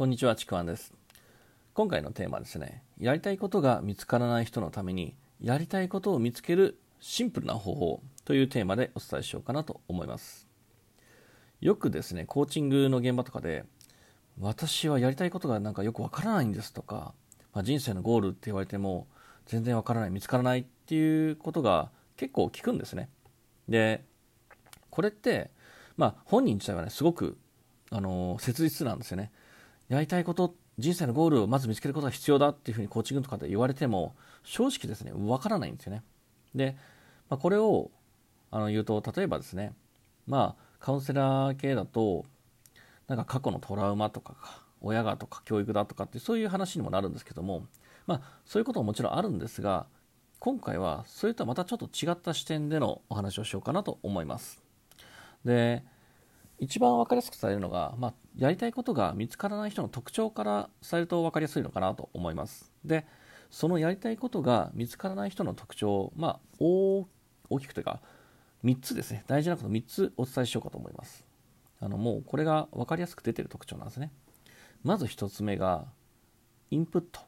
こんにちは、ちくわんです。今回のテーマですね、やりたいことが見つからない人のために、やりたいことを見つけるシンプルな方法というテーマでお伝えしようかなと思います。よくですね、コーチングの現場とかで、私はやりたいことがなんかよくわからないんですとか、まあ、人生のゴールって言われても全然わからない、見つからないっていうことが結構聞くんですね。で、これって、まあ、本人自体はね、すごく、あの切実なんですよね。やりたいこと、人生のゴールをまず見つけることが必要だっていうふうにコーチングとかで言われても、正直ですね、わからないんですよね。で、まあ、これをあの言うと、例えばですね、まあ、カウンセラー系だと、なんか過去のトラウマとか親がとか教育だとかってそういう話にもなるんですけども、まあ、そういうことももちろんあるんですが、今回はそれとはまたちょっと違った視点でのお話をしようかなと思います。で、一番分かりやすく伝えるのが、まあ、やりたいことが見つからない人の特徴から伝えると分かりやすいのかなと思います。で、そのやりたいことが見つからない人の特徴、まあ、大きくというか、3つですね、大事なこと3つお伝えしようかと思います。あのもうこれが分かりやすく出てる特徴なんですね。まず1つ目が、インプット。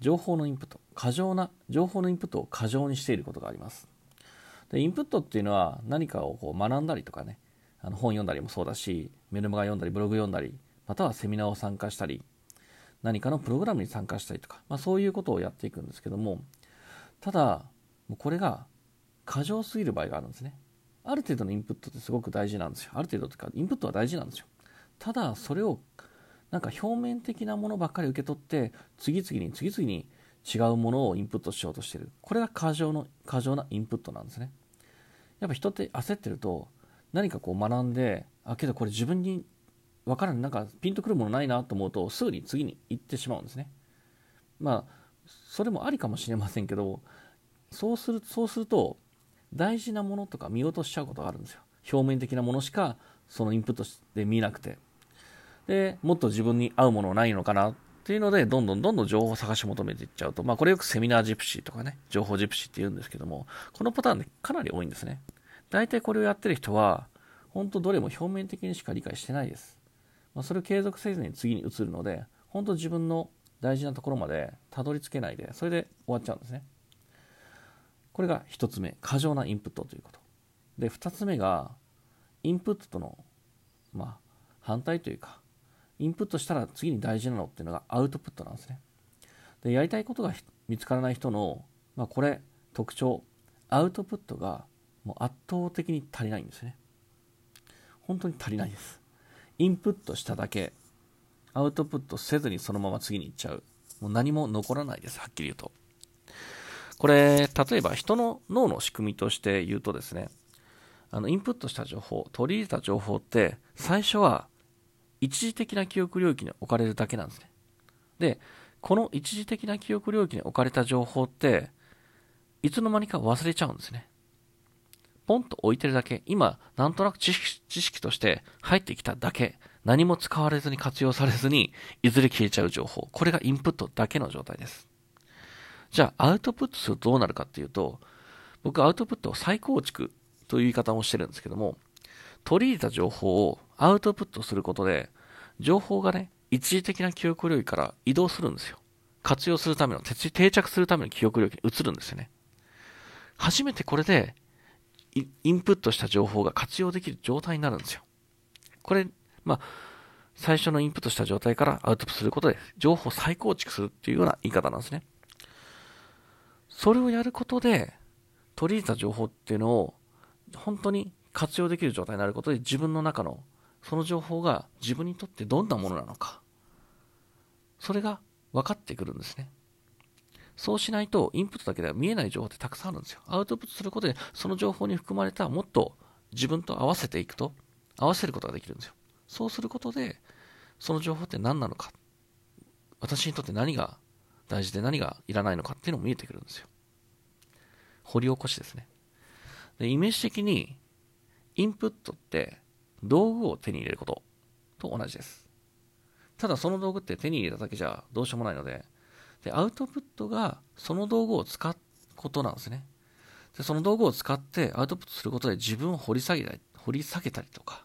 情報のインプット。過剰な、情報のインプットを過剰にしていることがあります。で、インプットっていうのは何かをこう学んだりとかね、あの本読んだりもそうだし、メルマガ読んだり、ブログ読んだり、またはセミナーを参加したり、何かのプログラムに参加したりとか、まあ、そういうことをやっていくんですけども、ただ、これが過剰すぎる場合があるんですね。ある程度のインプットってすごく大事なんですよ。ある程度というか、インプットは大事なんですよ。ただ、それをなんか表面的なものばっかり受け取って、次々に次々に違うものをインプットしようとしてる。これが過剰の、過剰なインプットなんですね。やっぱ人って焦ってると、何かこう学んで、あ、けどこれ自分に分からない、なんかピンとくるものないなと思うと、すぐに次に行ってしまうんですね。まあ、それもありかもしれませんけど、そうする、そうすると、大事なものとか見落としちゃうことがあるんですよ。表面的なものしか、そのインプットで見なくて。で、もっと自分に合うものないのかなっていうので、どんどんどんどん情報を探し求めていっちゃうと、まあこれよくセミナージプシーとかね、情報ジプシーって言うんですけども、このパターンでかなり多いんですね。大体これをやってる人は、本当どれも表面的にしか理解してないです。まあ、それを継続せずに次に移るので、本当自分の大事なところまでたどり着けないで、それで終わっちゃうんですね。これが一つ目、過剰なインプットということ。で、二つ目が、インプットとの、まあ、反対というか、インプットしたら次に大事なのっていうのがアウトプットなんですね。で、やりたいことが見つからない人の、まあ、これ、特徴、アウトプットがもう圧倒的に足りないんですね。本当に足りないです。インプットしただけ、アウトプットせずにそのまま次に行っちゃう。もう何も残らないです、はっきり言うと。これ、例えば人の脳の仕組みとして言うとですね、あの、インプットした情報、取り入れた情報って、最初は一時的な記憶領域に置かれるだけなんですね。で、この一時的な記憶領域に置かれた情報って、いつの間にか忘れちゃうんですね。ポンと置いてるだけ、今、なんとなく知識知識として入ってきただけ、何も使われずに活用されずに、いずれ消えちゃう情報。これがインプットだけの状態です。じゃあ、アウトプットするとどうなるかっていうと、僕、アウトプットを再構築という言い方もしてるんですけども、取り入れた情報をアウトプットすることで、情報がね、一時的な記憶領域から移動するんですよ。活用するための、定着するための記憶領域に移るんですよね。初めてこれで、インプットした情報が活用できる状態になるんですよ。これ、まあ、最初のインプットした状態からアウトプットすることで、情報を再構築するっていうような言い方なんですね。それをやることで、取り入れた情報っていうのを、本当に活用できる状態になることで、自分の中の、その情報が自分にとってどんなものなのか、それが分かってくるんですね。そうしないと、インプットだけでは見えない情報ってたくさんあるんですよ。アウトプットすることで、その情報に含まれたもっと自分と合わせていくと、合わせることができるんですよ。そうすることで、その情報って何なのか、私にとって何が大事で何がいらないのかっていうのも見えてくるんですよ。掘り起こしですね。で、イメージ的に、インプットって道具を手に入れることと同じです。ただその道具って手に入れただけじゃどうしようもないので、で、アウトプットがその道具を使うことなんですね。で、その道具を使ってアウトプットすることで自分を掘り下げたり、掘り下げたりとか、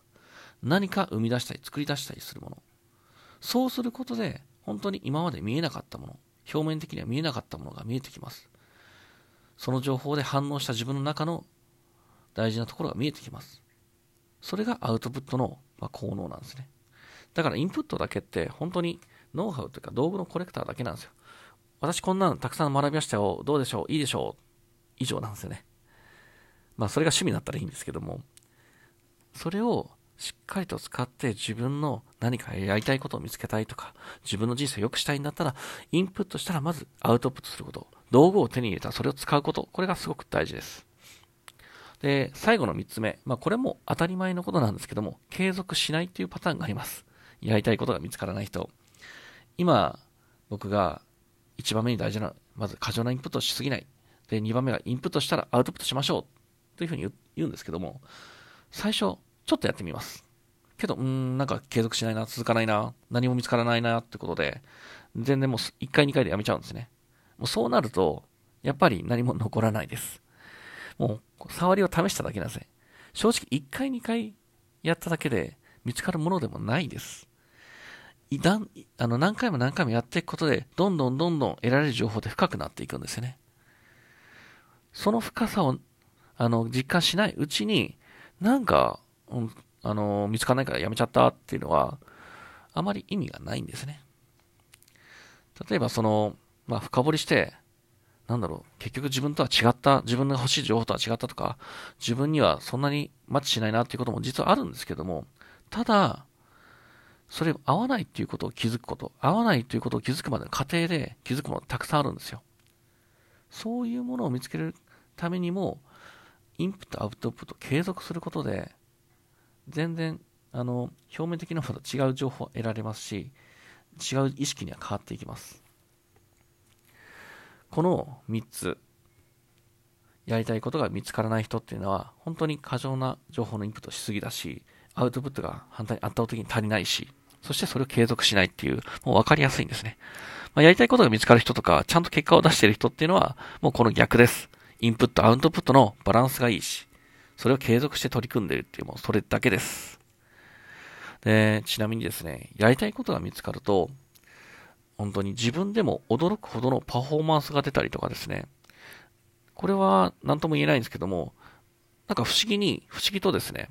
何か生み出したり、作り出したりするもの。そうすることで、本当に今まで見えなかったもの、表面的には見えなかったものが見えてきます。その情報で反応した自分の中の大事なところが見えてきます。それがアウトプットの、ま効能なんですね。だからインプットだけって本当にノウハウというか道具のコレクターだけなんですよ。私こんなのたくさん学びましたよ。どうでしょう？いいでしょう？以上なんですよね。まあそれが趣味だったらいいんですけども、それをしっかりと使って自分の何かやりたいことを見つけたいとか、自分の人生を良くしたいんだったら、インプットしたらまずアウトプットすること。道具を手に入れたらそれを使うこと。これがすごく大事です。で、最後の3つ目。まあこれも当たり前のことなんですけども、継続しないっていうパターンがあります。やりたいことが見つからない人。今、僕が1番目に大事な、まず過剰なインプットをしすぎない。で、2番目がインプットしたらアウトプットしましょう。というふうに言うんですけども、最初、ちょっとやってみます。けど、うん、なんか継続しないな、続かないな、何も見つからないなってことで、全然もう1回2回でやめちゃうんですね。もうそうなると、やっぱり何も残らないです。もう、触りを試しただけなんですね。正直1回2回やっただけで見つかるものでもないです。いだん、あの、何回も何回もやっていくことで、どんどんどんどん得られる情報って深くなっていくんですよね。その深さを、あの、実感しないうちに、なんか、うん、あの、見つからないからやめちゃったっていうのは、あまり意味がないんですね。例えばその、まあ、深掘りして、なんだろう、結局自分とは違った、自分の欲しい情報とは違ったとか、自分にはそんなにマッチしないなっていうことも実はあるんですけども、ただ、それ合わないっていうことを気づくこと、合わないということを気づくまでの過程で気づくものたくさんあるんですよ。そういうものを見つけるためにも、インプット、アウトプット継続することで、全然、あの、表面的なものと違う情報を得られますし、違う意識には変わっていきます。この3つ、やりたいことが見つからない人っていうのは、本当に過剰な情報のインプットしすぎだし、アウトプットが反対に圧倒的に足りないし、そしてそれを継続しないっていう、もう分かりやすいんですね。まあ、やりたいことが見つかる人とか、ちゃんと結果を出している人っていうのは、もうこの逆です。インプット、アウトプットのバランスがいいし、それを継続して取り組んでいるっていう、もうそれだけです。で、ちなみにですね、やりたいことが見つかると、本当に自分でも驚くほどのパフォーマンスが出たりとかですね、これは何とも言えないんですけども、なんか不思議に、不思議とですね、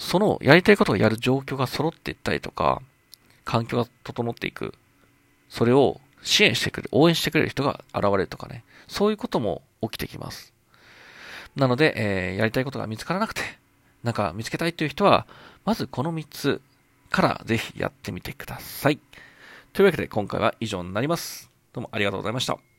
そのやりたいことをやる状況が揃っていったりとか、環境が整っていく、それを支援してくれる、応援してくれる人が現れるとかね、そういうことも起きてきます。なので、えー、やりたいことが見つからなくて、なんか見つけたいという人は、まずこの3つからぜひやってみてください。というわけで今回は以上になります。どうもありがとうございました。